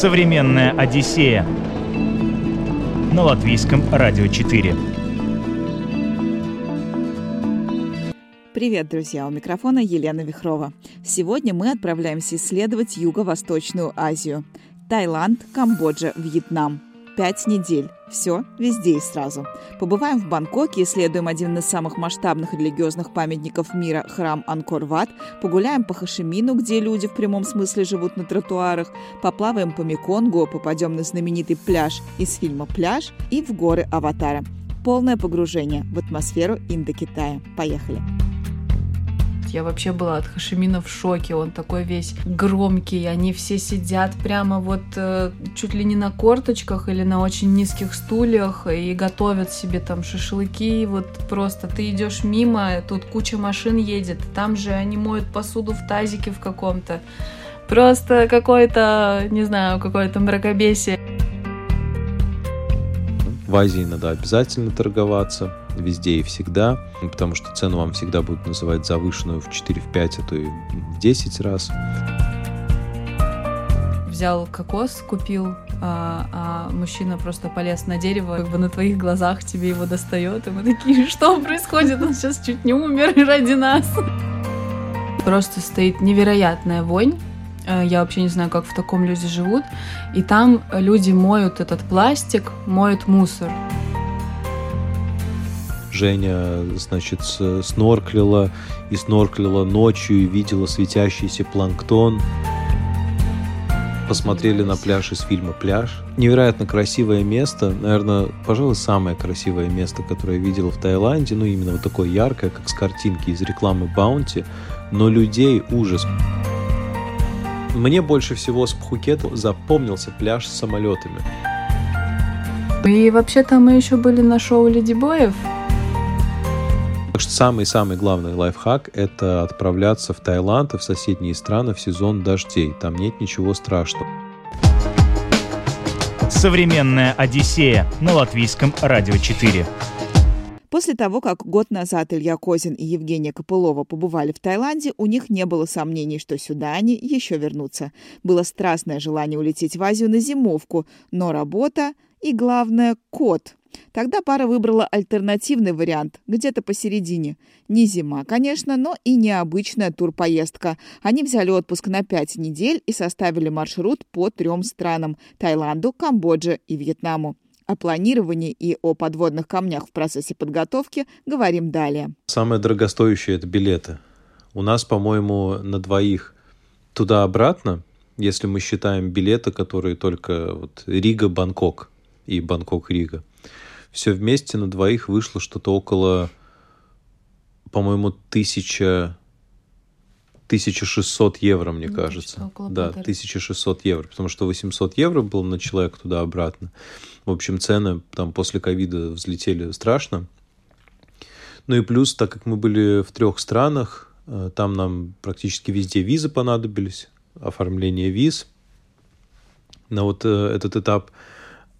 Современная Одиссея на латвийском радио 4. Привет, друзья! У микрофона Елена Вихрова. Сегодня мы отправляемся исследовать Юго-Восточную Азию. Таиланд, Камбоджа, Вьетнам. Пять недель. Все, везде и сразу. Побываем в Бангкоке, исследуем один из самых масштабных религиозных памятников мира – храм Анкор-Ват, погуляем по Хашимину, где люди в прямом смысле живут на тротуарах, поплаваем по Меконгу, попадем на знаменитый пляж из фильма «Пляж» и в горы Аватара. Полное погружение в атмосферу Индокитая. Поехали! Я вообще была от Хашимина в шоке. Он такой весь громкий. Они все сидят прямо вот э, чуть ли не на корточках или на очень низких стульях и готовят себе там шашлыки. Вот просто ты идешь мимо, тут куча машин едет. Там же они моют посуду в тазике в каком-то. Просто какое-то, не знаю, какое-то мракобесие. В Азии надо обязательно торговаться везде и всегда, потому что цену вам всегда будут называть завышенную в 4, в 5, а то и в 10 раз. Взял кокос, купил, а, а мужчина просто полез на дерево, как бы на твоих глазах тебе его достает, и мы такие, что происходит? Он сейчас чуть не умер ради нас. Просто стоит невероятная вонь, э, я вообще не знаю, как в таком люди живут. И там люди моют этот пластик, моют мусор. Женя, значит, снорклила и снорклила ночью и видела светящийся планктон. Посмотрели на пляж из фильма «Пляж». Невероятно красивое место. Наверное, пожалуй, самое красивое место, которое я видел в Таиланде. Ну, именно вот такое яркое, как с картинки из рекламы Баунти. Но людей ужас. Мне больше всего с Пхукета запомнился пляж с самолетами. И вообще-то мы еще были на шоу Леди Боев. Так что самый-самый главный лайфхак – это отправляться в Таиланд и в соседние страны в сезон дождей. Там нет ничего страшного. Современная Одиссея на латвийском радио 4. После того, как год назад Илья Козин и Евгения Копылова побывали в Таиланде, у них не было сомнений, что сюда они еще вернутся. Было страстное желание улететь в Азию на зимовку, но работа и, главное, кот Тогда пара выбрала альтернативный вариант, где-то посередине. Не зима, конечно, но и необычная турпоездка. Они взяли отпуск на пять недель и составили маршрут по трем странам – Таиланду, Камбодже и Вьетнаму. О планировании и о подводных камнях в процессе подготовки говорим далее. Самое дорогостоящее – это билеты. У нас, по-моему, на двоих туда-обратно, если мы считаем билеты, которые только вот Рига-Бангкок и Бангкок-Рига, все вместе на двоих вышло что-то около, по-моему, тысяча 1600 евро, мне ну, кажется. Около да, полторы. 1600 евро, потому что 800 евро было на человека туда-обратно. В общем, цены там после ковида взлетели страшно. Ну и плюс, так как мы были в трех странах, э, там нам практически везде визы понадобились, оформление виз. На вот э, этот этап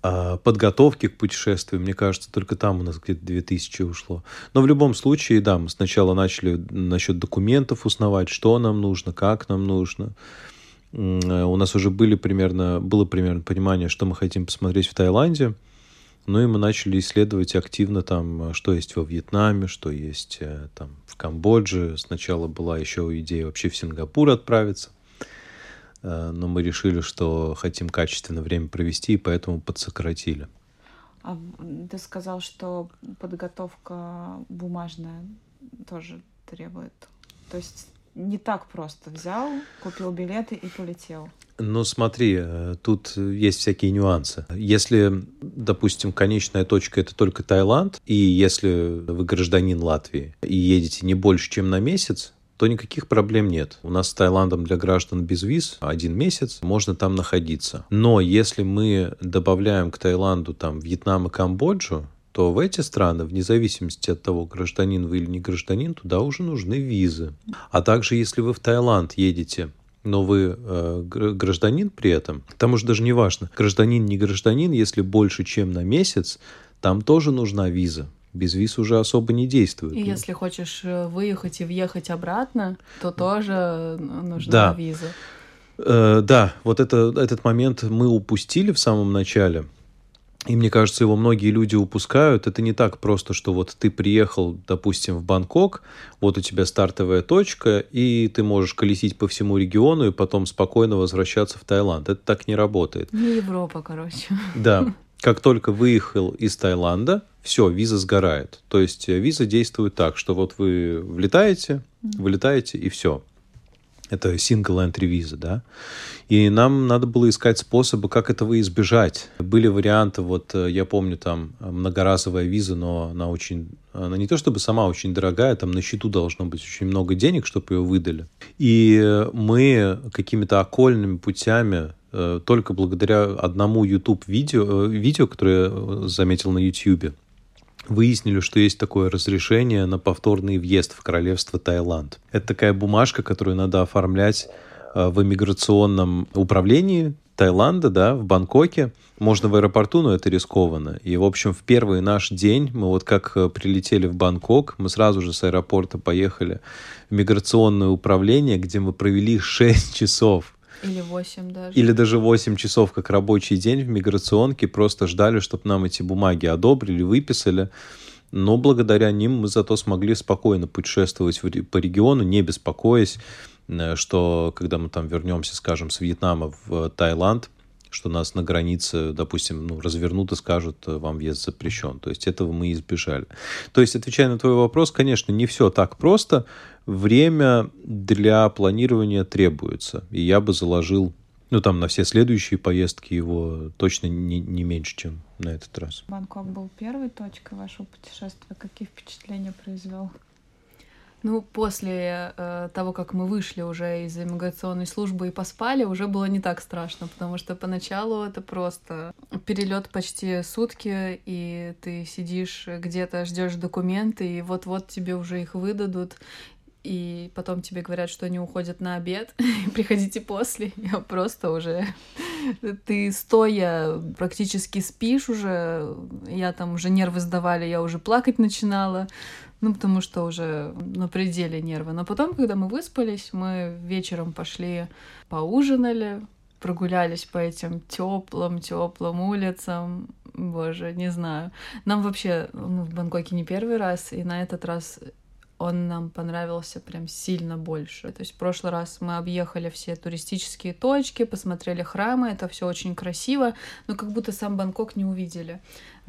а подготовки к путешествию, мне кажется, только там у нас где-то 2000 ушло. Но в любом случае, да, мы сначала начали насчет документов узнавать, что нам нужно, как нам нужно. У нас уже были примерно, было примерно понимание, что мы хотим посмотреть в Таиланде. Ну и мы начали исследовать активно там, что есть во Вьетнаме, что есть э, там в Камбодже. Сначала была еще идея вообще в Сингапур отправиться. Э, но мы решили, что хотим качественно время провести, и поэтому подсократили. А ты сказал, что подготовка бумажная тоже требует. То есть не так просто взял, купил билеты и полетел. Ну, смотри, э, тут есть всякие нюансы. Если, допустим, конечная точка это только Таиланд, и если вы гражданин Латвии и едете не больше, чем на месяц, то никаких проблем нет. У нас с Таиландом для граждан без виз один месяц, можно там находиться. Но если мы добавляем к Таиланду там Вьетнам и Камбоджу, то в эти страны, вне зависимости от того, гражданин вы или не гражданин, туда уже нужны визы. А также, если вы в Таиланд едете но вы э, гражданин при этом, там уже даже не важно, гражданин, не гражданин, если больше, чем на месяц, там тоже нужна виза без виз уже особо не действует. И если хочешь э, выехать и въехать обратно, то тоже э, нужна да. виза. Э, да, вот это, этот момент мы упустили в самом начале. И мне кажется, его многие люди упускают. Это не так просто, что вот ты приехал, допустим, в Бангкок, вот у тебя стартовая точка, и ты можешь колесить по всему региону и потом спокойно возвращаться в Таиланд. Это так не работает. Не Европа, короче. Да. Как только выехал из Таиланда, все, виза сгорает. То есть э, виза действует так, что вот вы влетаете, вылетаете и все. Это single entry виза, да. И нам надо было искать способы, как этого избежать. Были варианты, вот э, я помню, там многоразовая виза, но она очень, она не то чтобы сама очень дорогая, там на счету должно быть очень много денег, чтобы ее выдали. И мы какими-то окольными путями э, только благодаря одному YouTube видео, э, видео, которое я заметил на YouTube, выяснили, что есть такое разрешение на повторный въезд в королевство Таиланд. Это такая бумажка, которую надо оформлять э, в иммиграционном управлении Таиланда, да, в Бангкоке. Можно в аэропорту, но это рискованно. И, в общем, в первый наш день мы вот как э, прилетели в Бангкок, мы сразу же с аэропорта поехали в миграционное управление, где мы провели 6 часов или 8 даже. Или даже 8 часов, как рабочий день в миграционке, просто ждали, чтобы нам эти бумаги одобрили, выписали. Но благодаря ним мы зато смогли спокойно путешествовать по региону, не беспокоясь, э, что когда мы там вернемся, скажем, с Вьетнама в Таиланд, что нас на границе, допустим, ну, развернут и скажут, э, вам въезд запрещен. То есть этого мы избежали. То есть, отвечая на твой вопрос, конечно, не все так просто. Время для планирования требуется. И я бы заложил, ну, там, на все следующие поездки его точно не, не меньше, чем на этот раз. Бангкок был первой точкой вашего путешествия. Какие впечатления произвел? Ну, после э, того, как мы вышли уже из иммиграционной службы и поспали, уже было не так страшно, потому что поначалу это просто перелет почти сутки, и ты сидишь где-то, ждешь документы, и вот-вот тебе уже их выдадут, и потом тебе говорят, что они уходят на обед, приходите после. Я просто уже... Ты стоя практически спишь уже, я там уже нервы сдавали, я уже плакать начинала. Ну, потому что уже на пределе нервы. Но потом, когда мы выспались, мы вечером пошли поужинали, прогулялись по этим теплым, теплым улицам. Боже, не знаю. Нам вообще ну, в Бангкоке не первый раз, и на этот раз он нам понравился прям сильно больше. То есть в прошлый раз мы объехали все туристические точки, посмотрели храмы, это все очень красиво, но как будто сам Бангкок не увидели.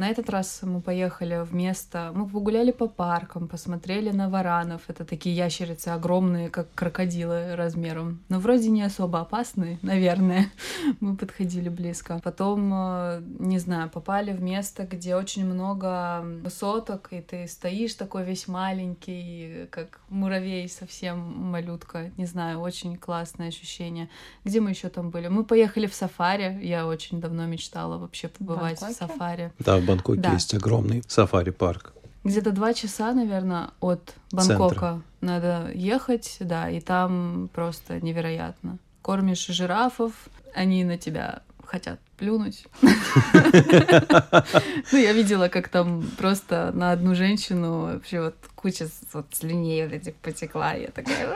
На этот раз мы поехали в место, мы погуляли по паркам, посмотрели на варанов. Это такие ящерицы огромные, как крокодилы размером. Но вроде не особо опасные, наверное. Мы подходили близко. Потом, э, не знаю, попали в место, где очень много высоток, и ты стоишь такой весь маленький, как муравей совсем малютка. Не знаю, очень классное ощущение. Где мы еще там были? Мы поехали в сафари. Я очень давно мечтала вообще побывать в, в сафари. Да, в Бангкоке да. есть огромный сафари-парк. Где-то два часа, наверное, от Бангкока Центра. надо ехать, да, и там просто невероятно. Кормишь жирафов, они на тебя хотят плюнуть. Ну, я видела, как там просто на одну женщину вообще вот куча вот слюней вот этих потекла. Я такая,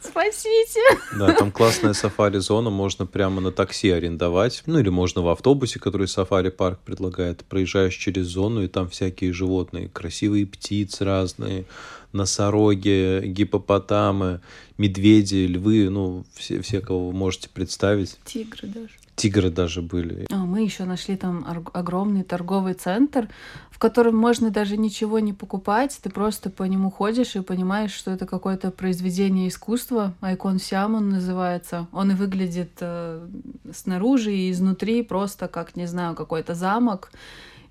спасите! Да, там классная сафари-зона, можно прямо на такси арендовать. Ну, или можно в автобусе, который сафари-парк предлагает. Проезжаешь через зону, и там всякие животные, красивые птицы разные, носороги, гипопотамы, медведи, львы, ну, все, все, кого вы можете представить. Тигры даже. Тигры даже были. А, мы еще нашли там огромный торговый центр, в котором можно даже ничего не покупать, ты просто по нему ходишь и понимаешь, что это какое-то произведение искусства. Айкон Сиам он называется. Он и выглядит э, снаружи и изнутри просто как, не знаю, какой-то замок.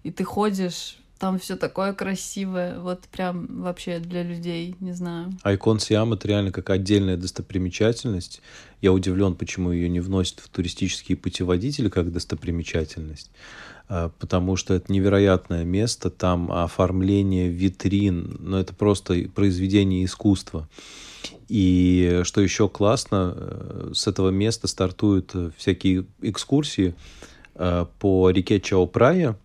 И ты ходишь там все такое красивое, вот прям вообще для людей, не знаю. Айкон Сиам это реально как отдельная достопримечательность. Я удивлен, почему ее не вносят в туристические путеводители как достопримечательность а, потому что это невероятное место, там оформление витрин, ну это просто произведение искусства. И что еще классно, э, с этого места стартуют всякие экскурсии э, по реке Чао-Прая,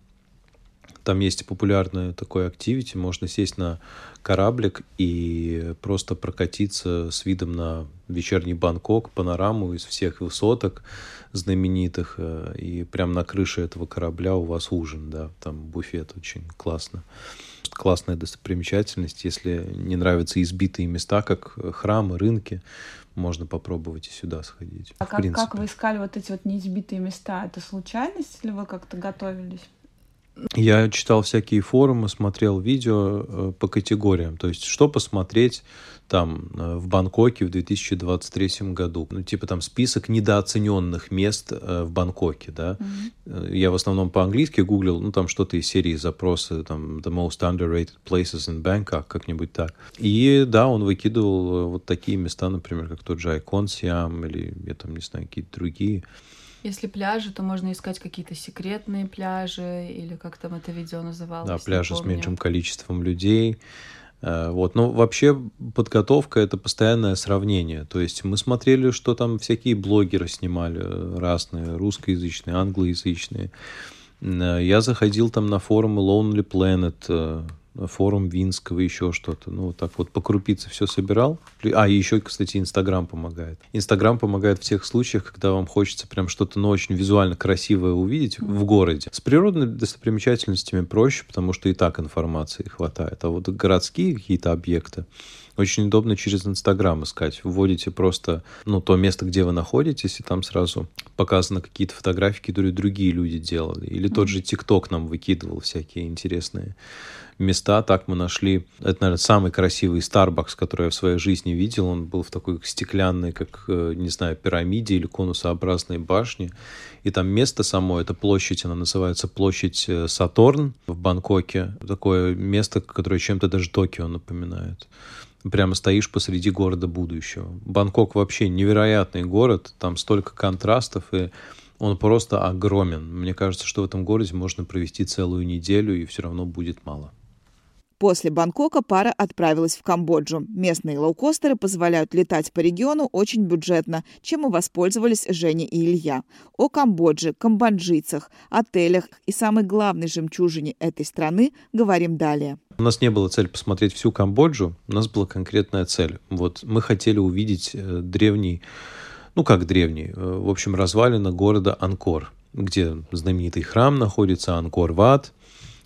Там есть популярное такое активити, можно сесть на кораблик и просто прокатиться с видом на вечерний Бангкок, панораму из всех высоток знаменитых, э, и прямо на крыше этого корабля у вас ужин, да, там буфет очень классно. Классная достопримечательность, если не нравятся избитые места, как храмы, рынки, можно попробовать и сюда сходить. А как, как вы искали вот эти вот неизбитые места? Это случайность или вы как-то готовились? Я читал всякие форумы, смотрел видео э, по категориям. То есть, что посмотреть там э, в Бангкоке в 2023 году. Ну, типа там список недооцененных мест э, в Бангкоке, да. Mm-hmm. Я в основном по-английски гуглил, ну, там что-то из серии запросы, там, the most underrated places in Bangkok, как-нибудь так. И, да, он выкидывал вот такие места, например, как тот же Айкон Сиам или, я там не знаю, какие-то другие. Если пляжи, то можно искать какие-то секретные пляжи, или как там это видео называлось. Да, пляжи с меньшим количеством людей. Э, вот. Но вообще подготовка — это постоянное сравнение. То есть мы смотрели, что там всякие блогеры снимали разные, русскоязычные, англоязычные. Э, я заходил там на форумы Lonely Planet, э, форум Винского, еще что-то. Ну, вот так вот по крупице все собирал. А, и еще, кстати, Инстаграм помогает. Инстаграм помогает в тех случаях, когда вам хочется прям что-то, ну, очень визуально красивое увидеть в городе. С природными достопримечательностями проще, потому что и так информации хватает. А вот городские какие-то объекты, очень удобно через Инстаграм искать. Вводите просто ну, то место, где вы находитесь, и там сразу показаны какие-то фотографии, которые другие люди делали. Или тот же ТикТок нам выкидывал всякие интересные места. Так мы нашли, это, наверное, самый красивый Starbucks, который я в своей жизни видел. Он был в такой стеклянной, как, э, не знаю, пирамиде или конусообразной башне. И там место само, это площадь, она называется площадь э, Сатурн в Бангкоке. Такое место, которое чем-то даже Токио напоминает прямо стоишь посреди города будущего. Бангкок вообще невероятный город, там столько контрастов, и он просто огромен. Мне кажется, что в этом городе можно провести целую неделю, и все равно будет мало. После Бангкока пара отправилась в Камбоджу. Местные лоукостеры позволяют летать по региону очень бюджетно, чем и воспользовались Женя и Илья. О Камбодже, камбоджийцах, отелях и самой главной жемчужине этой страны говорим далее. У нас не было цели посмотреть всю Камбоджу, у нас была конкретная цель. Вот мы хотели увидеть э, древний, ну как древний, э, в общем, развалина города Анкор, где знаменитый храм находится, Анкор-Ват,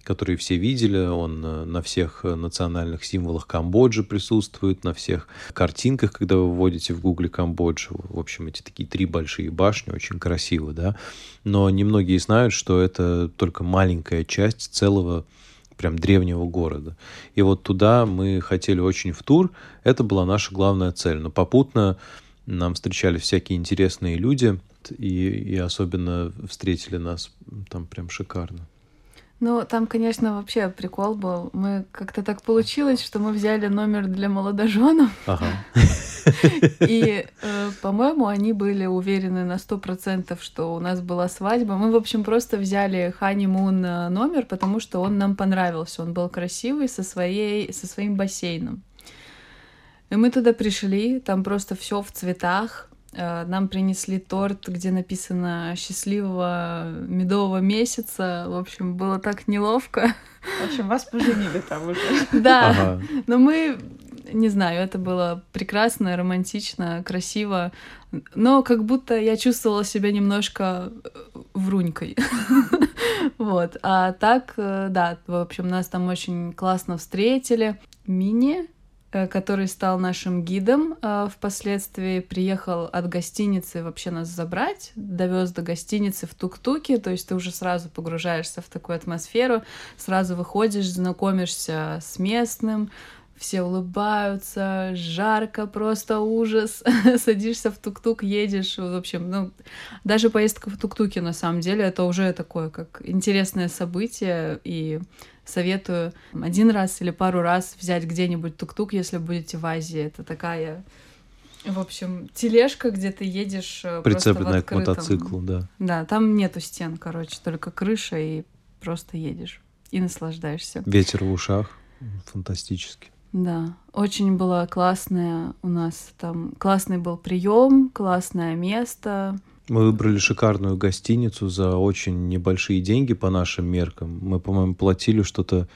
который все видели, он э, на всех национальных символах Камбоджи присутствует, на всех картинках, когда вы вводите в гугле Камбоджу. В общем, эти такие три большие башни, очень красиво, да. Но немногие знают, что это только маленькая часть целого прям древнего города. И вот туда мы хотели очень в тур. Это была наша главная цель. Но попутно нам встречали всякие интересные люди, и, и особенно встретили нас там прям шикарно. Ну, там, конечно, вообще прикол был. Мы как-то так получилось, что мы взяли номер для молодоженов. Ага. И, э, по-моему, они были уверены на сто процентов, что у нас была свадьба. Мы, в общем, просто взяли ханимун э, номер, потому что он нам понравился. Он был красивый со, своей, со своим бассейном. И мы туда пришли, там просто все в цветах, нам принесли торт, где написано «Счастливого медового месяца». В общем, было так неловко. В общем, вас поженили там уже. Да, но мы, не знаю, это было прекрасно, романтично, красиво, но как будто я чувствовала себя немножко э, врунькой. Вот. А так, э, да, в общем, нас там очень классно встретили. Мини Э, который стал нашим гидом э, впоследствии, приехал от гостиницы вообще нас забрать, довез до гостиницы в тук-туке, то есть ты уже сразу погружаешься в такую атмосферу, сразу выходишь, знакомишься с местным, все улыбаются, жарко, просто ужас. Садишься в тук-тук, едешь, в общем, ну, даже поездка в тук-туке, на самом деле, это уже такое, как интересное событие, и советую один раз или пару раз взять где-нибудь тук-тук, если будете в Азии. Это такая в общем, тележка, где ты едешь э, Прицепленная к мотоциклу, да. Да, там нету стен, короче, только крыша, и просто едешь и наслаждаешься. Ветер в ушах, фантастически. Да, очень было классное у нас там, классный был прием, классное место, Мы выбрали шикарную гостиницу за очень небольшие деньги по нашим меркам. Мы, по-моему, платили что-то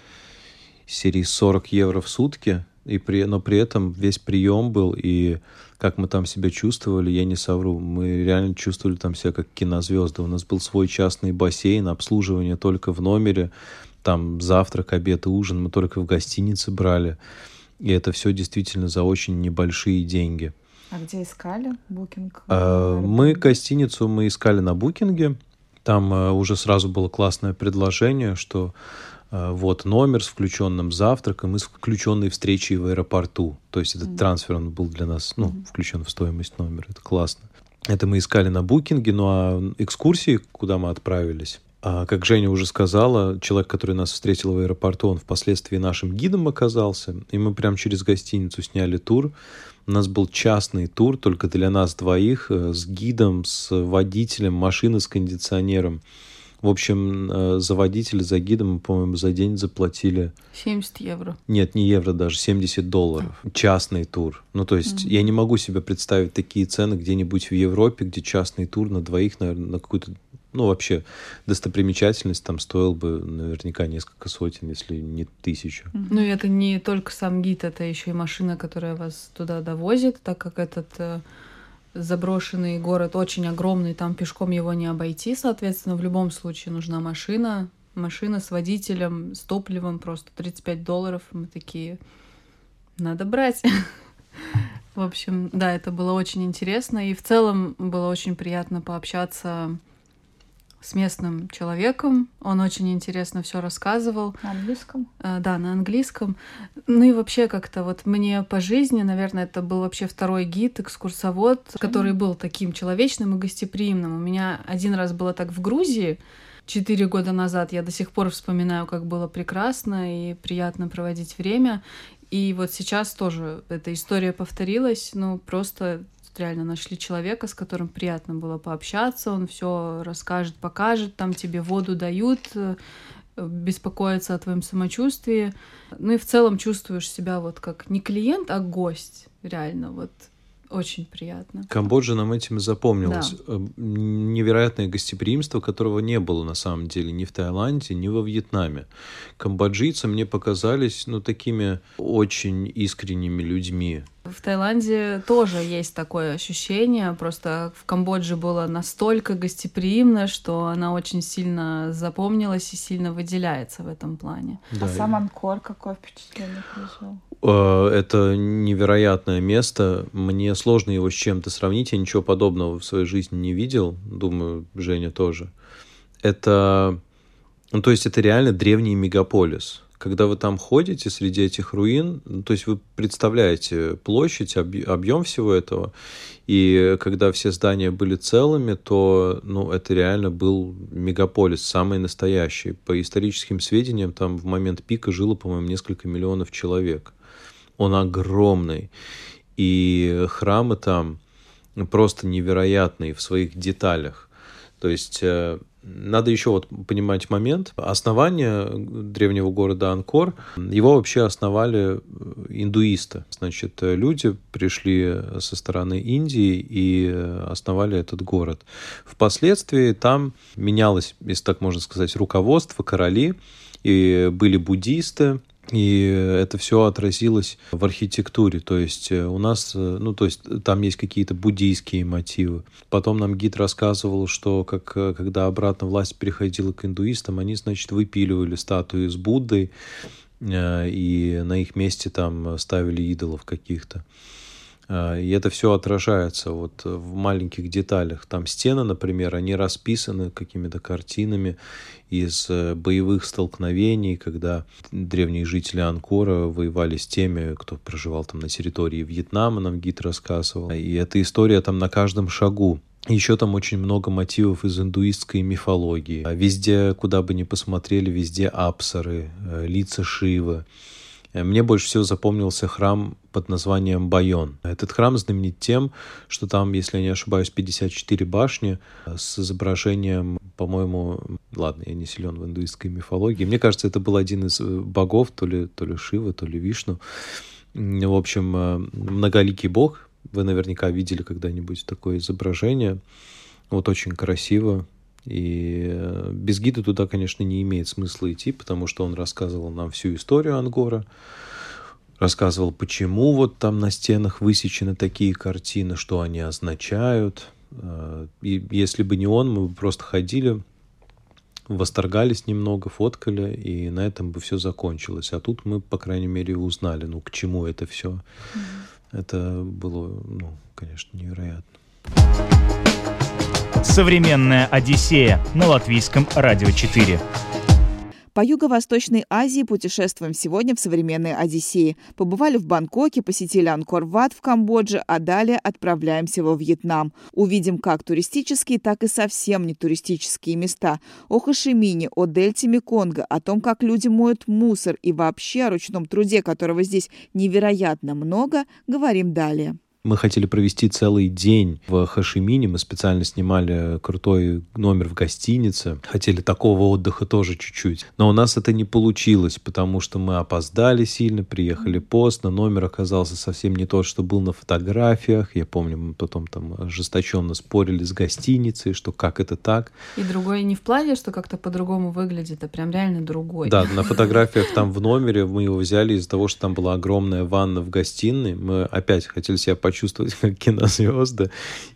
серии 40 евро в сутки, и при, но при этом весь прием был, и как мы там себя чувствовали, я не совру. Мы реально чувствовали там себя как кинозвезды. У нас был свой частный бассейн, обслуживание только в номере, там завтрак, обед и ужин мы только в гостинице брали. И это все действительно за очень небольшие деньги. А где искали букинг? А, мы гостиницу мы искали на букинге. Там а, уже сразу было классное предложение, что а, вот номер с включенным завтраком и с включенной встречей в аэропорту. То есть этот mm-hmm. трансфер он был для нас, ну, mm-hmm. включен в стоимость номера. Это классно. Это мы искали на букинге, ну а экскурсии, куда мы отправились, а, как Женя уже сказала, человек, который нас встретил в аэропорту, он впоследствии нашим гидом оказался, и мы прям через гостиницу сняли тур. У нас был частный тур только для нас двоих, э, с гидом, с водителем, машины с кондиционером. В общем, э, за водителя, за гидом мы, по-моему, за день заплатили... 70 евро. Нет, не евро даже, 70 долларов. А. Частный тур. Ну, то есть, mm-hmm. я не могу себе представить такие цены где-нибудь в Европе, где частный тур на двоих, наверное, на какую-то ну, вообще, достопримечательность там стоил бы наверняка несколько сотен, если не тысячу. Ну, и это не только сам гид, это еще и машина, которая вас туда довозит, так как этот э, заброшенный город очень огромный, там пешком его не обойти, соответственно, в любом случае нужна машина, машина с водителем, с топливом, просто 35 долларов, мы такие, надо брать. В общем, да, это было очень интересно, и в целом было очень приятно пообщаться с местным человеком. Он очень интересно все рассказывал. На английском? А, да, на английском. Ну и вообще как-то вот мне по жизни, наверное, это был вообще второй гид, экскурсовод, который был таким человечным и гостеприимным. У меня один раз было так в Грузии, четыре года назад. Я до сих пор вспоминаю, как было прекрасно и приятно проводить время. И вот сейчас тоже эта история повторилась, ну просто реально нашли человека, с которым приятно было пообщаться, он все расскажет, покажет, там тебе воду дают, э, беспокоятся о твоем самочувствии. Ну и в целом чувствуешь себя вот как не клиент, а гость, реально, вот очень приятно. Камбоджа нам этим и запомнилась. Да. Э, невероятное гостеприимство, которого не было на самом деле ни в Таиланде, ни во Вьетнаме. Камбоджийцы мне показались, ну, такими очень искренними людьми. В Таиланде тоже есть такое ощущение, просто в Камбодже было настолько гостеприимно, что она очень сильно запомнилась и сильно выделяется в этом плане. Да. А сам Анкор какое впечатление произвел? Э, это невероятное место. Мне сложно его с чем-то сравнить. Я ничего подобного в своей жизни не видел. Думаю, Женя тоже. Это... Ну, то есть это реально древний мегаполис когда вы там ходите среди этих руин, ну, то есть вы представляете площадь, объем всего этого, и когда все здания были целыми, то ну, это реально был мегаполис, самый настоящий. По историческим сведениям, там в момент пика жило, по-моему, несколько миллионов человек. Он огромный. И храмы там просто невероятные в своих деталях. То есть э, надо еще вот понимать момент. Основание древнего города Анкор, его вообще основали э, индуисты. Значит, люди пришли со стороны Индии и основали этот город. Впоследствии там менялось, если так можно сказать, руководство, короли, и были буддисты, и это все отразилось в архитектуре. То есть э, у нас, э, ну, то есть там есть какие-то буддийские мотивы. Потом нам гид рассказывал, что как, э, когда обратно власть переходила к индуистам, они, значит, выпиливали статуи с Буддой, и на их месте там ставили идолов каких-то. А, и это все отражается вот в маленьких деталях. Там стены, например, они расписаны какими-то картинами из э, боевых столкновений, когда древние жители Анкора воевали с теми, кто проживал там на территории Вьетнама, нам гид рассказывал. И эта история там на каждом шагу. Еще там очень много мотивов из индуистской мифологии. Везде, куда бы ни посмотрели, везде апсары, э, лица Шивы. Э, мне больше всего запомнился храм под названием Байон. Этот храм знаменит тем, что там, если я не ошибаюсь, 54 башни э, с изображением, по-моему, ладно, я не силен в индуистской мифологии. Мне кажется, это был один из э, богов, то ли, то ли Шива, то ли Вишну. В общем, многоликий бог. Вы наверняка видели когда-нибудь такое изображение. Вот очень красиво. И э, без гида туда, конечно, не имеет смысла идти, потому что он рассказывал нам всю историю Ангора, рассказывал, почему вот там на стенах высечены такие картины, что они означают. Э, и если бы не он, мы бы просто ходили, восторгались немного, фоткали, и на этом бы все закончилось. А тут мы, по крайней мере, узнали, ну, к чему это все. Mm-hmm. Это было, ну, конечно, невероятно. Современная Одиссея на латвийском радио 4. По Юго-Восточной Азии путешествуем сегодня в современной Одиссее. Побывали в Бангкоке, посетили Анкор-Ват в Камбодже, а далее отправляемся во Вьетнам. Увидим как туристические, так и совсем не туристические места. О Хашимине, о дельте Меконга, о том, как люди моют мусор и вообще о ручном труде, которого здесь невероятно много, говорим далее. Мы хотели провести целый день в Хашимине. Мы специально снимали крутой номер в гостинице. Хотели такого отдыха тоже чуть-чуть. Но у нас это не получилось, потому что мы опоздали сильно, приехали поздно. Номер оказался совсем не тот, что был на фотографиях. Я помню, мы потом там ожесточенно спорили с гостиницей, что как это так. И другой не в плане, что как-то по-другому выглядит, а прям реально другой. Да, на фотографиях там в номере мы его взяли из-за того, что там была огромная ванна в гостиной. Мы опять хотели себя почувствовать почувствовать как кинозвезды,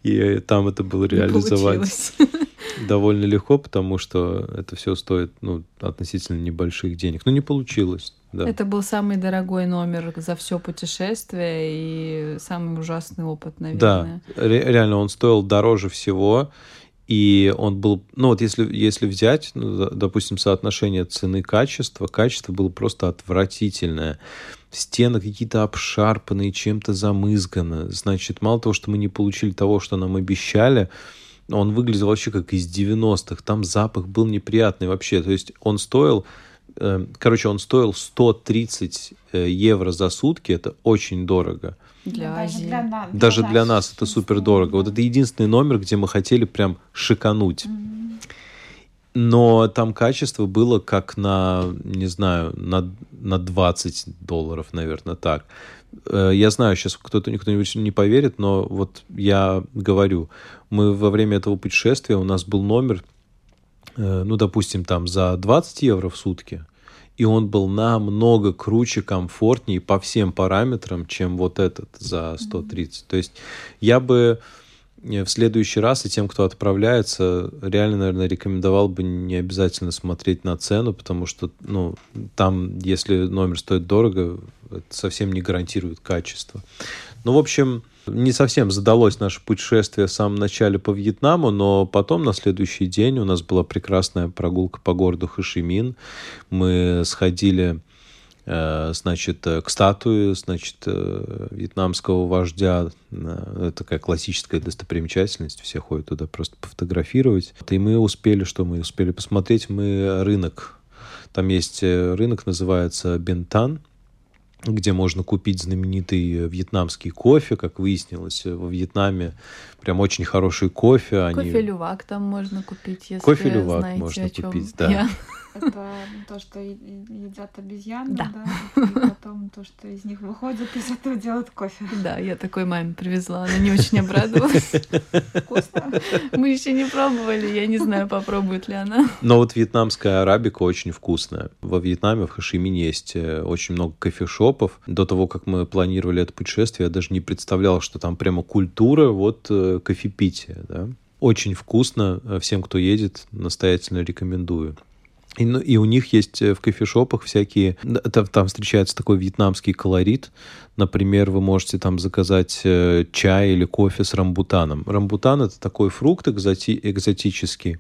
и там это было реализовать довольно легко, потому что это все стоит ну, относительно небольших денег. Но не получилось. Да. Это был самый дорогой номер за все путешествие и самый ужасный опыт, наверное. Да, ре- реально он стоил дороже всего. И он был, ну вот если, если взять, ну, допустим, соотношение цены-качества, качество было просто отвратительное стены какие-то обшарпанные, чем-то замызганы. Значит, мало того, что мы не получили того, что нам обещали, он выглядел вообще как из 90-х. Там запах был неприятный вообще. То есть он стоил, э, короче, он стоил 130 э, евро за сутки. Это очень дорого. Для Азии. Даже для, для Даже для нас это супер дорого. Вот это единственный номер, где мы хотели прям шикануть. Mm-hmm но там качество было как на, не знаю, на, на 20 долларов, наверное, так. Э, я знаю, сейчас кто-то кто-нибудь не поверит, но вот я говорю, мы во время этого путешествия, у нас был номер, э, ну, допустим, там за 20 евро в сутки, и он был намного круче, комфортнее по всем параметрам, чем вот этот за 130. То есть я бы в следующий раз и тем, кто отправляется, реально, наверное, рекомендовал бы не обязательно смотреть на цену, потому что, ну, там, если номер стоит дорого, это совсем не гарантирует качество. Ну, в общем, не совсем задалось наше путешествие в самом начале по Вьетнаму, но потом на следующий день у нас была прекрасная прогулка по городу Хашимин. Мы сходили значит, э, к статуе, значит, э, вьетнамского вождя. Это такая классическая достопримечательность. Все ходят туда просто пофотографировать. И мы успели, что мы успели посмотреть? Мы рынок. Там есть рынок, называется Бентан где можно купить знаменитый вьетнамский кофе, как выяснилось, во Вьетнаме прям очень хороший кофе. Кофе Они... там можно купить, если Кофе лювак знаете, можно купить, да. Я. Это то, что едят обезьяны, да. да, и потом то, что из них выходит, из этого делают кофе. Да, я такой маме привезла, она не очень обрадовалась. Вкусно? Мы еще не пробовали, я не знаю, попробует ли она. Но вот вьетнамская арабика очень вкусная. Во Вьетнаме, в Хашимине есть э, очень много кофешопов. До того, как мы планировали это путешествие, я даже не представлял, что там прямо культура вот э, кофепития, да. Очень вкусно. Всем, кто едет, настоятельно рекомендую. И, ну, и у них есть э, в кофешопах всякие... Там, там встречается такой вьетнамский колорит. Например, вы можете там заказать э, чай или кофе с рамбутаном. Рамбутан — это такой фрукт экзоти, экзотический.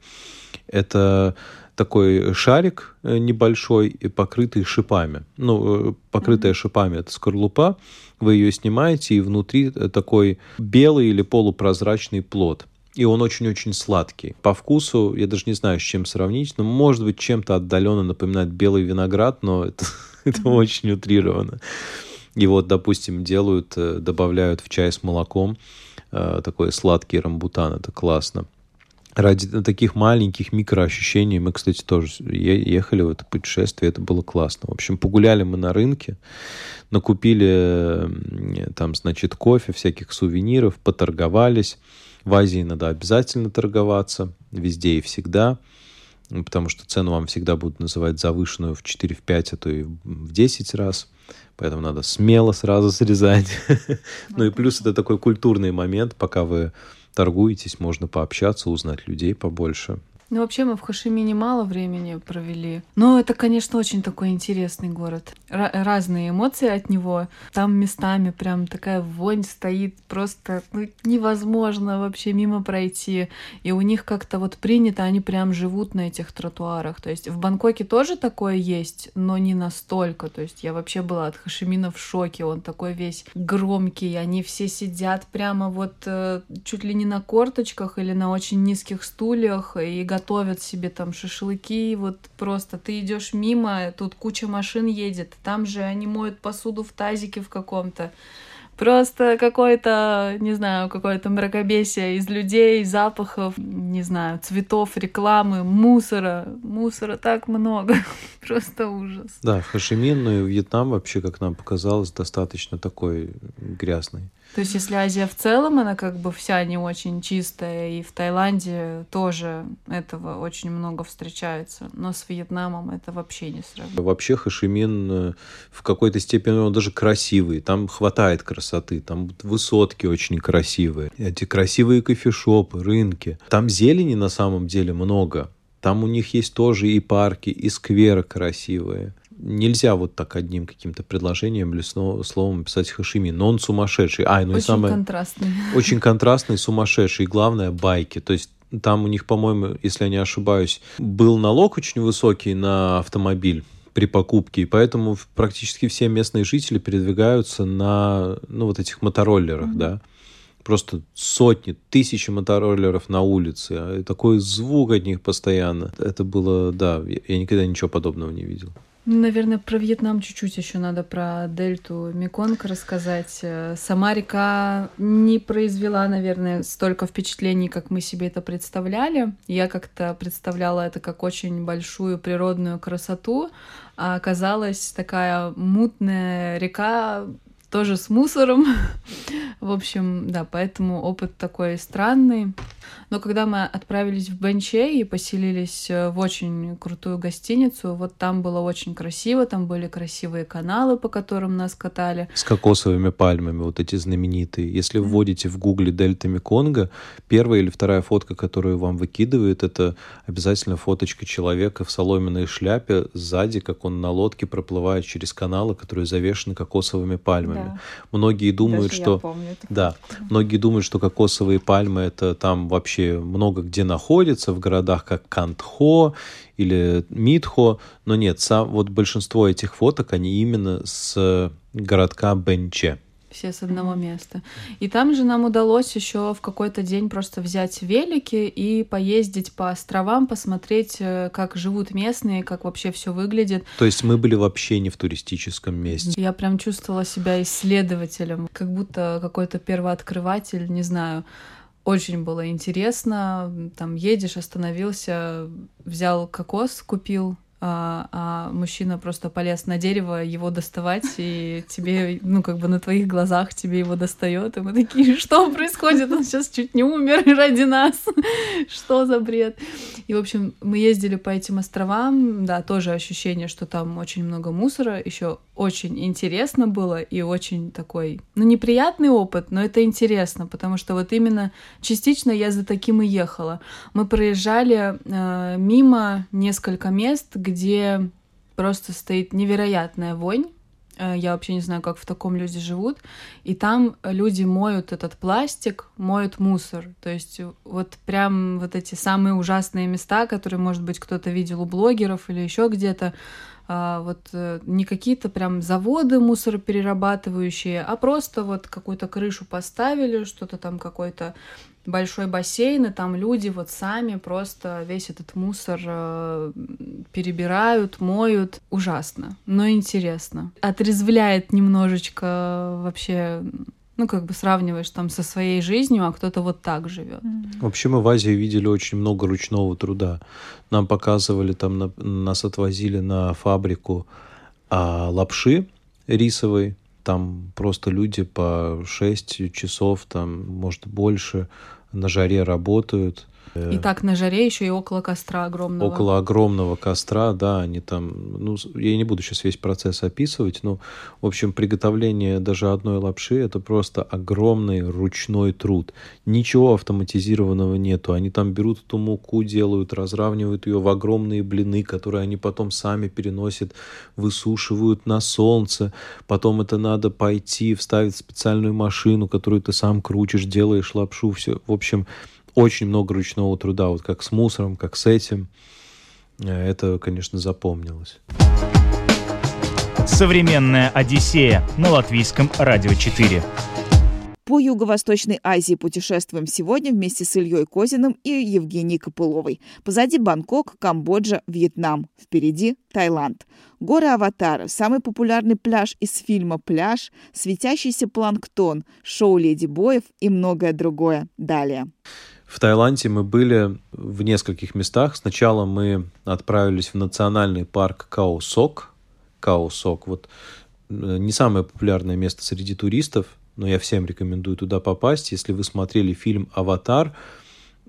Это такой шарик э, небольшой, и покрытый шипами. Ну, покрытая шипами — это скорлупа. Вы ее снимаете, и внутри такой белый или полупрозрачный плод и он очень-очень сладкий. По вкусу, я даже не знаю, с чем сравнить, но может быть чем-то отдаленно напоминает белый виноград, но это, это очень утрировано. И вот, допустим, делают, э, добавляют в чай с молоком э, такой сладкий рамбутан, это классно. Ради таких маленьких микроощущений мы, кстати, тоже ехали в это путешествие, это было классно. В общем, погуляли мы на рынке, накупили там, значит, кофе, всяких сувениров, поторговались, В Азии надо обязательно торговаться, везде и всегда, потому что цену вам всегда будут называть завышенную в 4, в 5, а то и в 10 раз. Поэтому надо смело сразу срезать. Ну и плюс это такой культурный момент, пока вы торгуетесь, можно пообщаться, узнать людей побольше. Ну, вообще мы в Хашимине мало времени провели. Но это, конечно, очень такой интересный город. Р- разные эмоции от него. Там местами прям такая вонь стоит, просто ну, невозможно вообще мимо пройти. И у них как-то вот принято, они прям живут на этих тротуарах. То есть в Бангкоке тоже такое есть, но не настолько. То есть я вообще была от Хашимина в шоке. Он такой весь громкий. Они все сидят прямо вот э, чуть ли не на корточках или на очень низких стульях и готовят себе там шашлыки, вот просто ты идешь мимо, тут куча машин едет, там же они моют посуду в тазике в каком-то. Просто какое-то, не знаю, какое-то мракобесие из людей, запахов, не знаю, цветов, рекламы, мусора. Мусора так много. Просто ужас. Да, в Хашимин, ну и Вьетнам вообще, как нам показалось, достаточно такой грязный. То есть, если Азия в целом, она как бы вся не очень чистая, и в Таиланде тоже этого очень много встречается, но с Вьетнамом это вообще не сравнится. Вообще Хашимин э, в какой-то степени он даже красивый, там хватает красоты, там высотки очень красивые, эти красивые кофешопы, рынки, там зелени на самом деле много, там у них есть тоже и парки, и скверы красивые нельзя вот так одним каким-то предложением или словом писать Хашими. Но он сумасшедший. А, ну очень и самое... контрастный. Очень контрастный, сумасшедший. И главное, байки. То есть там у них, по-моему, если я не ошибаюсь, был налог очень высокий на автомобиль при покупке, и поэтому практически все местные жители передвигаются на, ну, вот этих мотороллерах, mm-hmm. да. Просто сотни, тысячи мотороллеров на улице. И такой звук от них постоянно. Это было, да, я никогда ничего подобного не видел. Наверное, про Вьетнам чуть-чуть еще надо про дельту Меконг рассказать. Э, сама река не произвела, наверное, столько впечатлений, как мы себе это представляли. Я как-то представляла это как очень большую природную красоту, а оказалась такая мутная река тоже с мусором. В общем, да, поэтому опыт такой странный. Но когда мы отправились в Бенче и поселились э, в очень крутую гостиницу, вот там было очень красиво, там были красивые каналы, по которым нас катали. С кокосовыми пальмами, вот эти знаменитые. Если вводите в гугле дельта Меконга, первая или вторая фотка, которую вам выкидывают, это обязательно фоточка человека в соломенной шляпе сзади, как он на лодке проплывает через каналы, которые завешены кокосовыми пальмами. Да. Многие думают, Даже что... помню да, многие думают, что кокосовые пальмы это там вообще много где находится, в городах как Кантхо или Митхо, но нет, сам, вот большинство этих фоток, они именно с городка Бенче все с одного места. И там же нам удалось еще в какой-то день просто взять велики и поездить по островам, посмотреть, э, как живут местные, как вообще все выглядит. То есть мы были вообще не в туристическом месте. Я прям чувствовала себя исследователем, как будто какой-то первооткрыватель, не знаю. Очень было интересно. Там едешь, остановился, взял кокос, купил а, а мужчина просто полез на дерево его доставать, и тебе, ну, как бы на твоих глазах тебе его достает, и мы такие, что происходит? Он сейчас чуть не умер ради нас. что за бред? И, в общем, мы ездили по этим островам, да, тоже ощущение, что там очень много мусора, еще очень интересно было и очень такой, ну, неприятный опыт, но это интересно, потому что вот именно частично я за таким и ехала. Мы проезжали э, мимо несколько мест, где просто стоит невероятная вонь. Э, я вообще не знаю, как в таком люди живут. И там люди моют этот пластик, моют мусор. То есть вот прям вот эти самые ужасные места, которые, может быть, кто-то видел у блогеров или еще где-то, а, вот э, не какие-то прям заводы мусороперерабатывающие, а просто вот какую-то крышу поставили, что-то там какой-то большой бассейн, и там люди вот сами просто весь этот мусор э, перебирают, моют. Ужасно, но интересно. Отрезвляет немножечко вообще ну, как бы сравниваешь там со своей жизнью, а кто-то вот так живет. Вообще мы в Азии видели очень много ручного труда. Нам показывали, там на, нас отвозили на фабрику а, лапши рисовой, там просто люди по 6 часов, там, может, больше на жаре работают. И так на жаре еще и около костра огромного. Около огромного костра, да, они там, ну, я не буду сейчас весь процесс описывать, но, в общем, приготовление даже одной лапши – это просто огромный ручной труд. Ничего автоматизированного нету. Они там берут эту муку, делают, разравнивают ее в огромные блины, которые они потом сами переносят, высушивают на солнце. Потом это надо пойти, вставить в специальную машину, которую ты сам крутишь, делаешь лапшу, все. В общем, очень много ручного труда, вот как с мусором, как с этим. Э, это, конечно, запомнилось. Современная Одиссея на латвийском радио 4. По Юго-Восточной Азии путешествуем сегодня вместе с Ильей Козиным и Евгенией Копыловой. Позади Бангкок, Камбоджа, Вьетнам. Впереди Таиланд. Горы Аватара, самый популярный пляж из фильма «Пляж», светящийся планктон, шоу «Леди Боев» и многое другое. Далее. В Таиланде мы были в нескольких местах. Сначала мы отправились в национальный парк Каосок. Каосок. Вот э, не самое популярное место среди туристов, но я всем рекомендую туда попасть. Если вы смотрели фильм «Аватар»,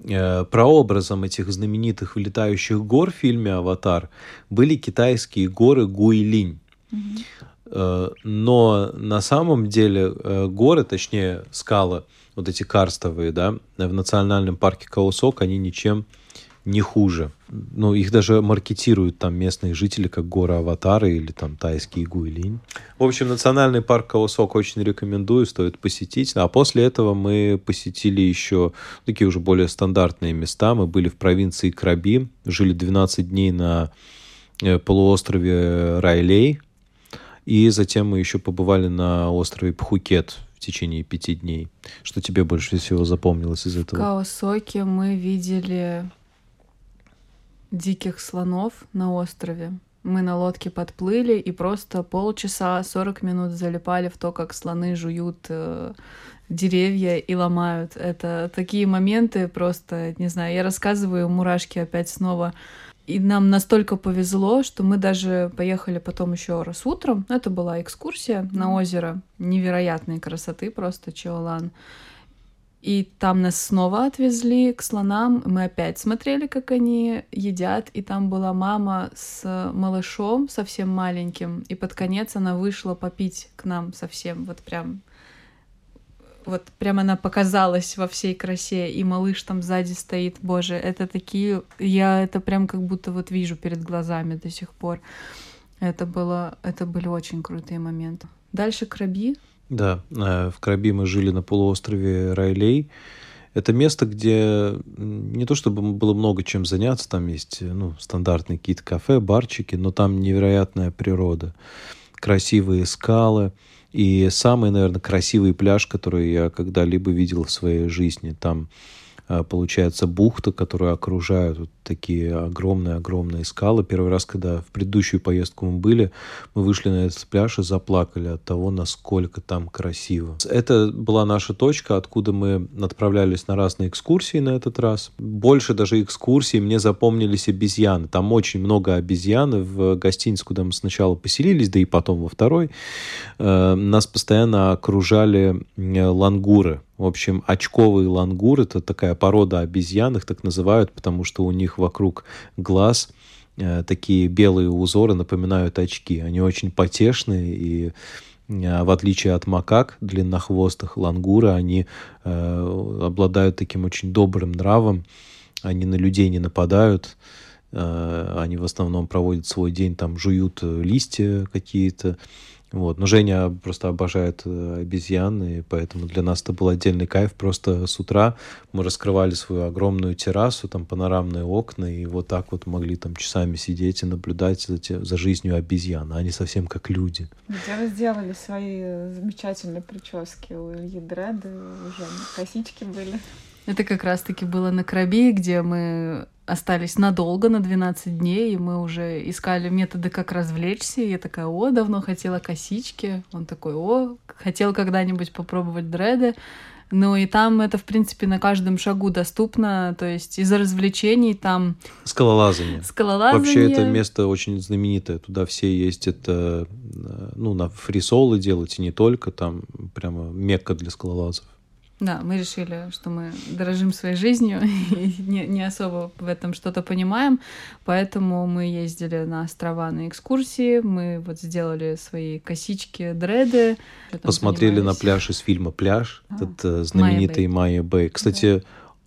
э, прообразом этих знаменитых летающих гор в фильме «Аватар» были китайские горы Гуйлинь. Mm-hmm. Но на самом деле горы, точнее скалы – вот эти карстовые, да, в национальном парке Каосок, они ничем не хуже. Ну, их даже маркетируют там местные жители, как горы Аватары или там тайский Гуйлинь. В общем, национальный парк Каосок очень рекомендую, стоит посетить. А после этого мы посетили еще такие уже более стандартные места. Мы были в провинции Краби, жили 12 дней на э, полуострове Райлей, и затем мы еще побывали на острове Пхукет течение пяти дней. Что тебе больше всего запомнилось из этого? В Каосоке мы видели диких слонов на острове. Мы на лодке подплыли и просто полчаса, 40 минут залипали в то, как слоны жуют э, деревья и ломают. Это такие моменты просто, не знаю, я рассказываю, мурашки опять снова и нам настолько повезло, что мы даже поехали потом еще раз утром. Это была экскурсия на озеро невероятной красоты, просто Чиолан. И там нас снова отвезли к слонам. Мы опять смотрели, как они едят. И там была мама с малышом совсем маленьким. И под конец она вышла попить к нам совсем. Вот прям вот прям она показалась во всей красе, и малыш там сзади стоит, боже, это такие, я это прям как будто вот вижу перед глазами до сих пор. Это было, это были очень крутые моменты. Дальше Краби. Да, э, в Краби мы жили на полуострове Райлей. Это место, где не то чтобы было много чем заняться, там есть ну, стандартные какие-то кафе, барчики, но там невероятная природа, красивые скалы, и самый, наверное, красивый пляж, который я когда-либо видел в своей жизни. Там получается бухта, которую окружают вот такие огромные-огромные скалы. Первый раз, когда в предыдущую поездку мы были, мы вышли на этот пляж и заплакали от того, насколько там красиво. Это была наша точка, откуда мы отправлялись на разные экскурсии на этот раз. Больше даже экскурсий мне запомнились обезьяны. Там очень много обезьян. В гостинице, куда мы сначала поселились, да и потом во второй, э, нас постоянно окружали лангуры в общем, очковый лангур – это такая порода обезьян, их так называют, потому что у них вокруг глаз э, такие белые узоры напоминают очки. Они очень потешные и э, в отличие от макак, длиннохвостых лангуры, они э, обладают таким очень добрым нравом, они на людей не нападают, э, они в основном проводят свой день, там жуют э, листья какие-то, вот. Но Женя просто обожает э, обезьян, и поэтому для нас это был отдельный кайф. Просто с утра мы раскрывали свою огромную террасу, там панорамные окна, и вот так вот могли там часами сидеть и наблюдать за, те, за жизнью обезьян. Они совсем как люди. Где вы сделали свои замечательные прически у Ильи Дреды, уже косички были. Это как раз-таки было на Краби, где мы остались надолго, на 12 дней, и мы уже искали методы, как развлечься. И я такая, о, давно хотела косички. Он такой, о, хотел когда-нибудь попробовать дреды. Ну и там это, в принципе, на каждом шагу доступно, то есть из-за развлечений там... Скалолазание. Скалолазание. Вообще это место очень знаменитое, туда все ездят, э, ну, на фрисолы делать, и не только, там прямо мекка для скалолазов. Да, мы решили, что мы дорожим своей жизнью и не, не особо в этом что-то понимаем, поэтому мы ездили на острова на экскурсии, мы вот сделали свои косички, дреды. Посмотрели на пляж из фильма «Пляж», а, этот э, знаменитый Майя Бэй. Кстати, да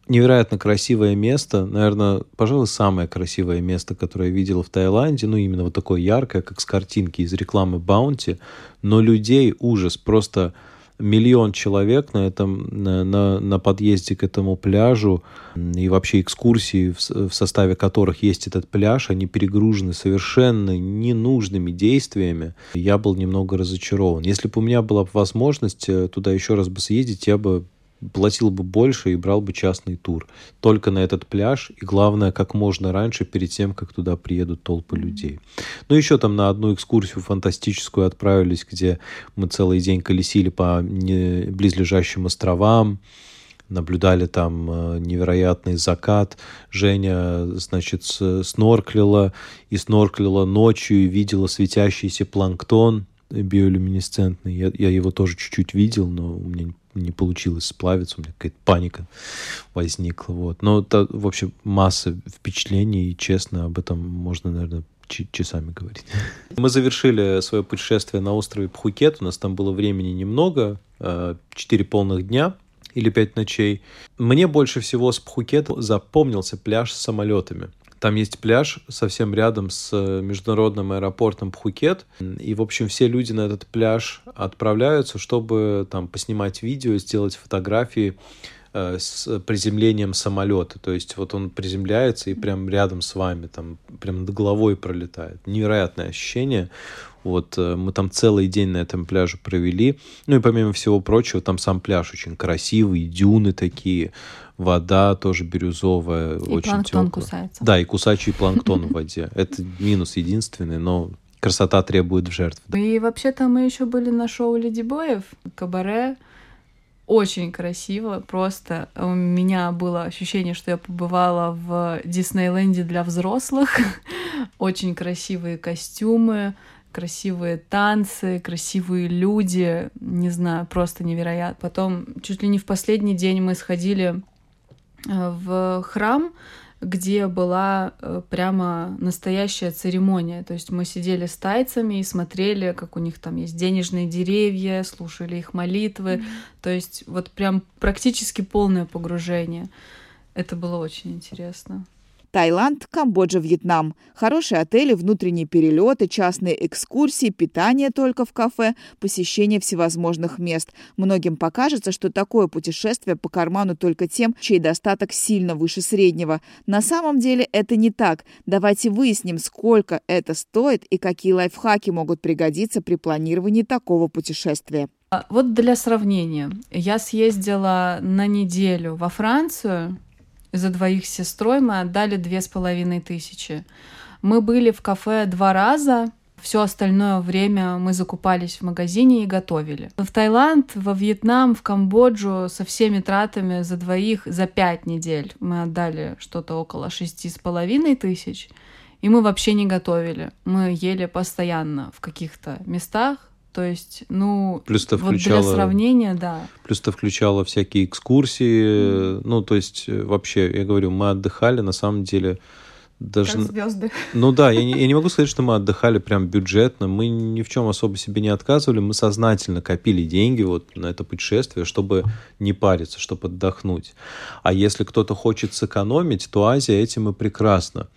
невероятно красивое место, наверное, пожалуй, самое красивое место, которое я видел в Таиланде, ну, именно вот такое яркое, как с картинки из рекламы Баунти, но людей ужас, просто миллион человек на этом на, на, подъезде к этому пляжу и вообще экскурсии в, в составе которых есть этот пляж они перегружены совершенно ненужными действиями. Я был немного разочарован. Если бы у меня была возможность э, туда еще раз бы съездить я бы платил бы больше и брал бы частный тур. Только на этот пляж, и главное, как можно раньше, перед тем, как туда приедут толпы людей. Ну, еще там на одну экскурсию фантастическую отправились, где мы целый день колесили по близлежащим островам, наблюдали там э, невероятный закат. Женя, значит, снорклила и снорклила ночью и видела светящийся планктон биолюминесцентный. Я, я его тоже чуть-чуть видел, но у меня не получилось сплавиться, у меня какая-то паника возникла. Вот. Но, это, в общем, масса впечатлений, и честно, об этом можно, наверное, часами говорить. Мы завершили свое путешествие на острове Пхукет. У нас там было времени немного, э, четыре полных дня или пять ночей. Мне больше всего с Пхукет запомнился пляж с самолетами. Там есть пляж совсем рядом с э, международным аэропортом Пхукет. И, в общем, все люди на этот пляж отправляются, чтобы там поснимать видео, сделать фотографии э, с приземлением самолета. То есть вот он приземляется и прям рядом с вами, там прям над головой пролетает. Невероятное ощущение. Вот э, мы там целый день на этом пляже провели. Ну и помимо всего прочего, там сам пляж очень красивый, дюны такие вода тоже бирюзовая, и очень планктон теплая. кусается. Да, и кусачий планктон в воде. Это минус единственный, но красота требует жертв. И вообще-то мы еще были на шоу Леди Боев, кабаре. Очень красиво, просто у меня было ощущение, что я побывала в Диснейленде для взрослых. Очень красивые костюмы, красивые танцы, красивые люди, не знаю, просто невероятно. Потом чуть ли не в последний день мы сходили Э, в храм, где была э, прямо настоящая церемония. То есть мы сидели с тайцами и смотрели, как у них там есть денежные деревья, слушали их молитвы. Mm-hmm. То есть вот прям практически полное погружение. Это было очень интересно. Таиланд, Камбоджа, Вьетнам. Хорошие отели, внутренние перелеты, частные экскурсии, питание только в кафе, посещение всевозможных мест. Многим покажется, что такое путешествие по карману только тем, чей достаток сильно выше среднего. На самом деле это не так. Давайте выясним, сколько это стоит и какие лайфхаки могут пригодиться при планировании такого путешествия. А, вот для сравнения. Я съездила на неделю во Францию, за двоих с сестрой мы отдали две с половиной тысячи. Мы были в кафе два раза, все остальное время мы закупались в магазине и готовили. В Таиланд, во Вьетнам, в Камбоджу со всеми тратами за двоих за пять недель мы отдали что-то около шести с половиной тысяч. И мы вообще не готовили. Мы ели постоянно в каких-то местах, то есть, ну, плюс вот включала, для сравнения, да. Плюс то включала всякие экскурсии. Mm. Ну, то есть, э, вообще, я говорю, мы отдыхали, на самом деле, даже... Как звезды. Ну да, я не, я не могу сказать, что мы отдыхали прям бюджетно. Мы ни в чем особо себе не отказывали. Мы сознательно копили деньги вот на это путешествие, чтобы не париться, чтобы отдохнуть. А если кто-то хочет сэкономить, то Азия этим и прекрасна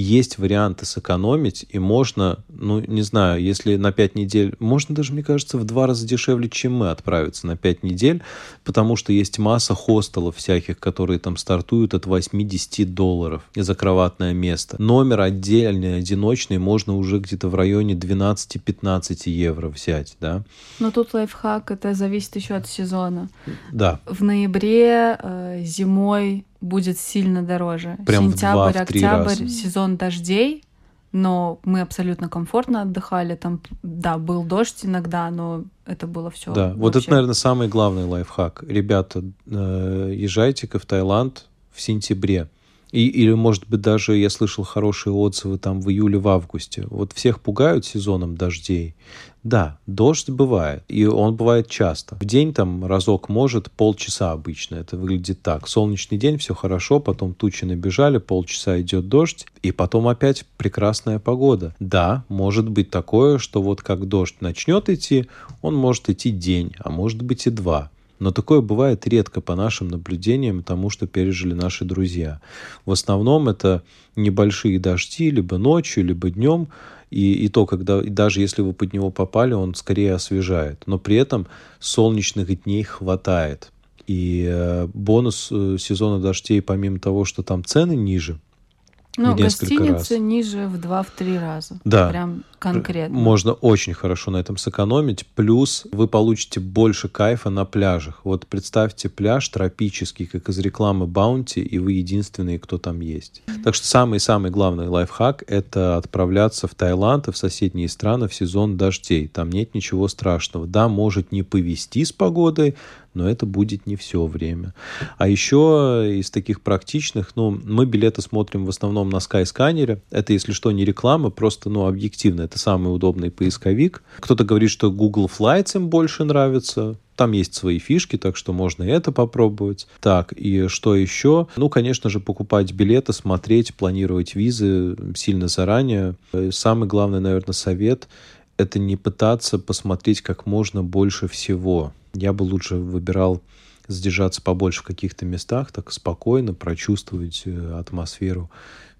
есть варианты сэкономить, и можно, ну, не знаю, если на 5 недель, можно даже, мне кажется, в два раза дешевле, чем мы отправиться на 5 недель, потому что есть масса хостелов всяких, которые там стартуют от 80 долларов за кроватное место. Номер отдельный, одиночный, можно уже где-то в районе 12-15 евро взять, да. Но тут лайфхак, это зависит еще от сезона. Да. В ноябре, э, зимой будет сильно дороже. Прям Сентябрь, в два, октябрь, раза. сезон дождей, но мы абсолютно комфортно отдыхали. Там, да, был дождь иногда, но это было все. Да, вообще. вот это, наверное, самый главный лайфхак. Ребята, э, езжайте-ка в Таиланд в сентябре. И, или, может быть, даже я слышал хорошие отзывы там в июле, в августе. Вот всех пугают сезоном дождей. Да, дождь бывает, и он бывает часто. В день там разок может, полчаса обычно. Это выглядит так. Солнечный день, все хорошо, потом тучи набежали, полчаса идет дождь, и потом опять прекрасная погода. Да, может быть такое, что вот как дождь начнет идти, он может идти день, а может быть и два. Но такое бывает редко по нашим наблюдениям, тому, что пережили наши друзья. В основном это небольшие дожди, либо ночью, либо днем, и, и то, когда и даже если вы под него попали, он скорее освежает. Но при этом солнечных дней хватает. И э, бонус э, сезона дождей, помимо того, что там цены ниже, ну, гостиницы раз. ниже в 2-3 раза. Да. Прям конкретно. Можно очень хорошо на этом сэкономить. Плюс вы получите больше кайфа на пляжах. Вот представьте пляж тропический, как из рекламы Баунти, и вы единственные, кто там есть. Mm-hmm. Так что самый-самый главный лайфхак — это отправляться в Таиланд и в соседние страны в сезон дождей. Там нет ничего страшного. Да, может не повезти с погодой, но это будет не все время. А еще из таких практичных, ну, мы билеты смотрим в основном на Skyscanner. Это, если что, не реклама, просто, ну, объективно, это самый удобный поисковик. Кто-то говорит, что Google Flights им больше нравится. Там есть свои фишки, так что можно это попробовать. Так, и что еще? Ну, конечно же, покупать билеты, смотреть, планировать визы сильно заранее. Самый главный, наверное, совет — это не пытаться посмотреть как можно больше всего я бы лучше выбирал задержаться побольше в каких-то местах, так спокойно прочувствовать э, атмосферу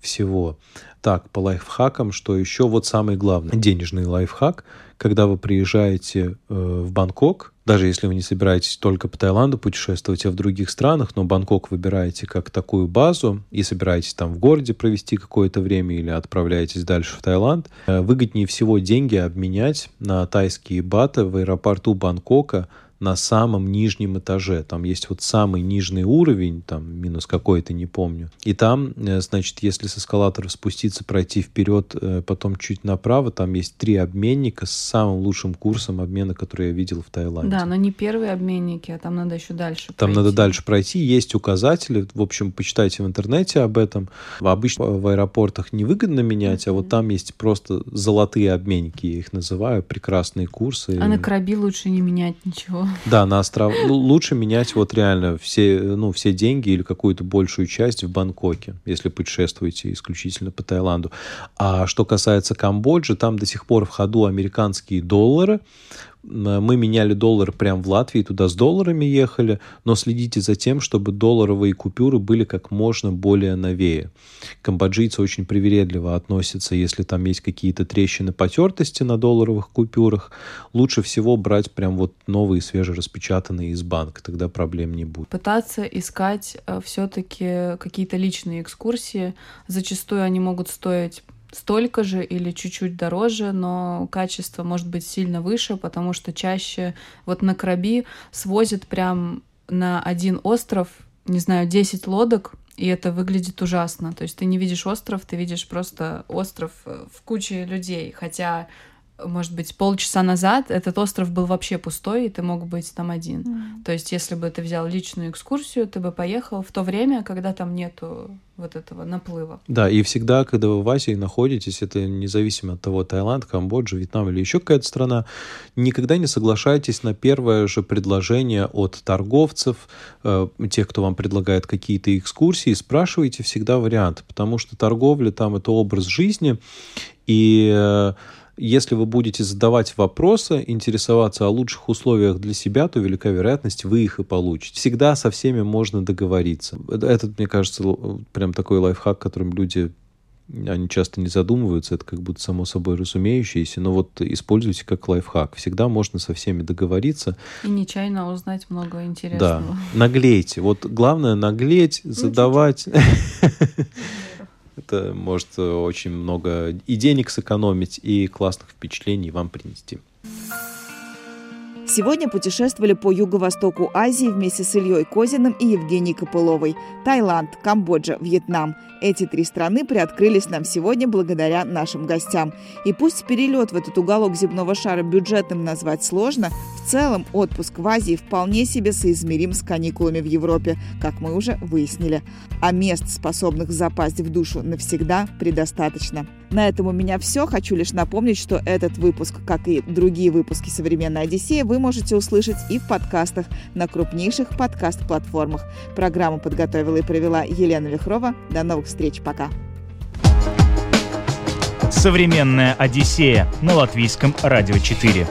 всего. Так, по лайфхакам, что еще? Вот самый главный денежный лайфхак. Когда вы приезжаете э, в Бангкок, даже если вы не собираетесь только по Таиланду путешествовать, а в других странах, но Бангкок выбираете как такую базу и собираетесь там в городе провести какое-то время или отправляетесь дальше в Таиланд, э, выгоднее всего деньги обменять на тайские баты в аэропорту Бангкока на самом нижнем этаже. Там есть вот самый нижний уровень, там минус какой-то, не помню. И там, э, значит, если с эскалатора спуститься, пройти вперед, э, потом чуть направо, там есть три обменника с самым лучшим курсом обмена, который я видел в Таиланде. Да, но не первые обменники, а там надо еще дальше Там пройти. надо дальше пройти. Есть указатели. В общем, почитайте в интернете об этом. Обычно в аэропортах невыгодно менять, mm-hmm. а вот там есть просто золотые обменники, я их называю, прекрасные курсы. А на Краби лучше не менять ничего. Да, на остров ну, лучше менять вот реально все, ну, все деньги или какую-то большую часть в Бангкоке, если путешествуете исключительно по Таиланду. А что касается Камбоджи, там до сих пор в ходу американские доллары. Мы меняли доллар прямо в Латвии, туда с долларами ехали, но следите за тем, чтобы долларовые купюры были как можно более новее. Камбоджийцы очень привередливо относятся, если там есть какие-то трещины потертости на долларовых купюрах. Лучше всего брать прям вот новые свежераспечатанные из банка, тогда проблем не будет. Пытаться искать э, все-таки какие-то личные экскурсии. Зачастую они могут стоить столько же или чуть-чуть дороже, но качество может быть сильно выше, потому что чаще вот на Краби свозят прям на один остров, не знаю, 10 лодок, и это выглядит ужасно. То есть ты не видишь остров, ты видишь просто остров э, в куче людей, хотя может быть, полчаса назад этот остров был вообще пустой, и ты мог быть там один. Mm. То есть, если бы ты взял личную экскурсию, ты бы поехал в то время, когда там нету вот этого наплыва. Да, и всегда, когда вы в Азии находитесь, это независимо от того, Таиланд, Камбоджа, Вьетнам или еще какая-то страна, никогда не соглашайтесь на первое же предложение от торговцев, э, тех, кто вам предлагает какие-то экскурсии, спрашивайте всегда вариант, потому что торговля там это образ жизни, и э, если вы будете задавать вопросы, интересоваться о лучших условиях для себя, то велика вероятность, вы их и получите. Всегда со всеми можно договориться. Этот, мне кажется, прям такой лайфхак, которым люди они часто не задумываются, это как будто само собой разумеющееся, но вот используйте как лайфхак. Всегда можно со всеми договориться. И нечаянно узнать много интересного. Да, наглейте. Вот главное наглеть, ну, задавать. Это может э, очень много и денег сэкономить, и классных впечатлений вам принести. Сегодня путешествовали по юго-востоку Азии вместе с Ильей Козиным и Евгенией Копыловой. Таиланд, Камбоджа, Вьетнам. Эти три страны приоткрылись нам сегодня благодаря нашим гостям. И пусть перелет в этот уголок земного шара бюджетным назвать сложно, в целом отпуск в Азии вполне себе соизмерим с каникулами в Европе, как мы уже выяснили. А мест, способных запасть в душу навсегда, предостаточно. На этом у меня все. Хочу лишь напомнить, что этот выпуск, как и другие выпуски «Современной Одиссеи», вы можете услышать и в подкастах на крупнейших подкаст-платформах. Программу подготовила и провела Елена Вихрова. До новых встреч. Пока. «Современная Одиссея» на Латвийском радио 4.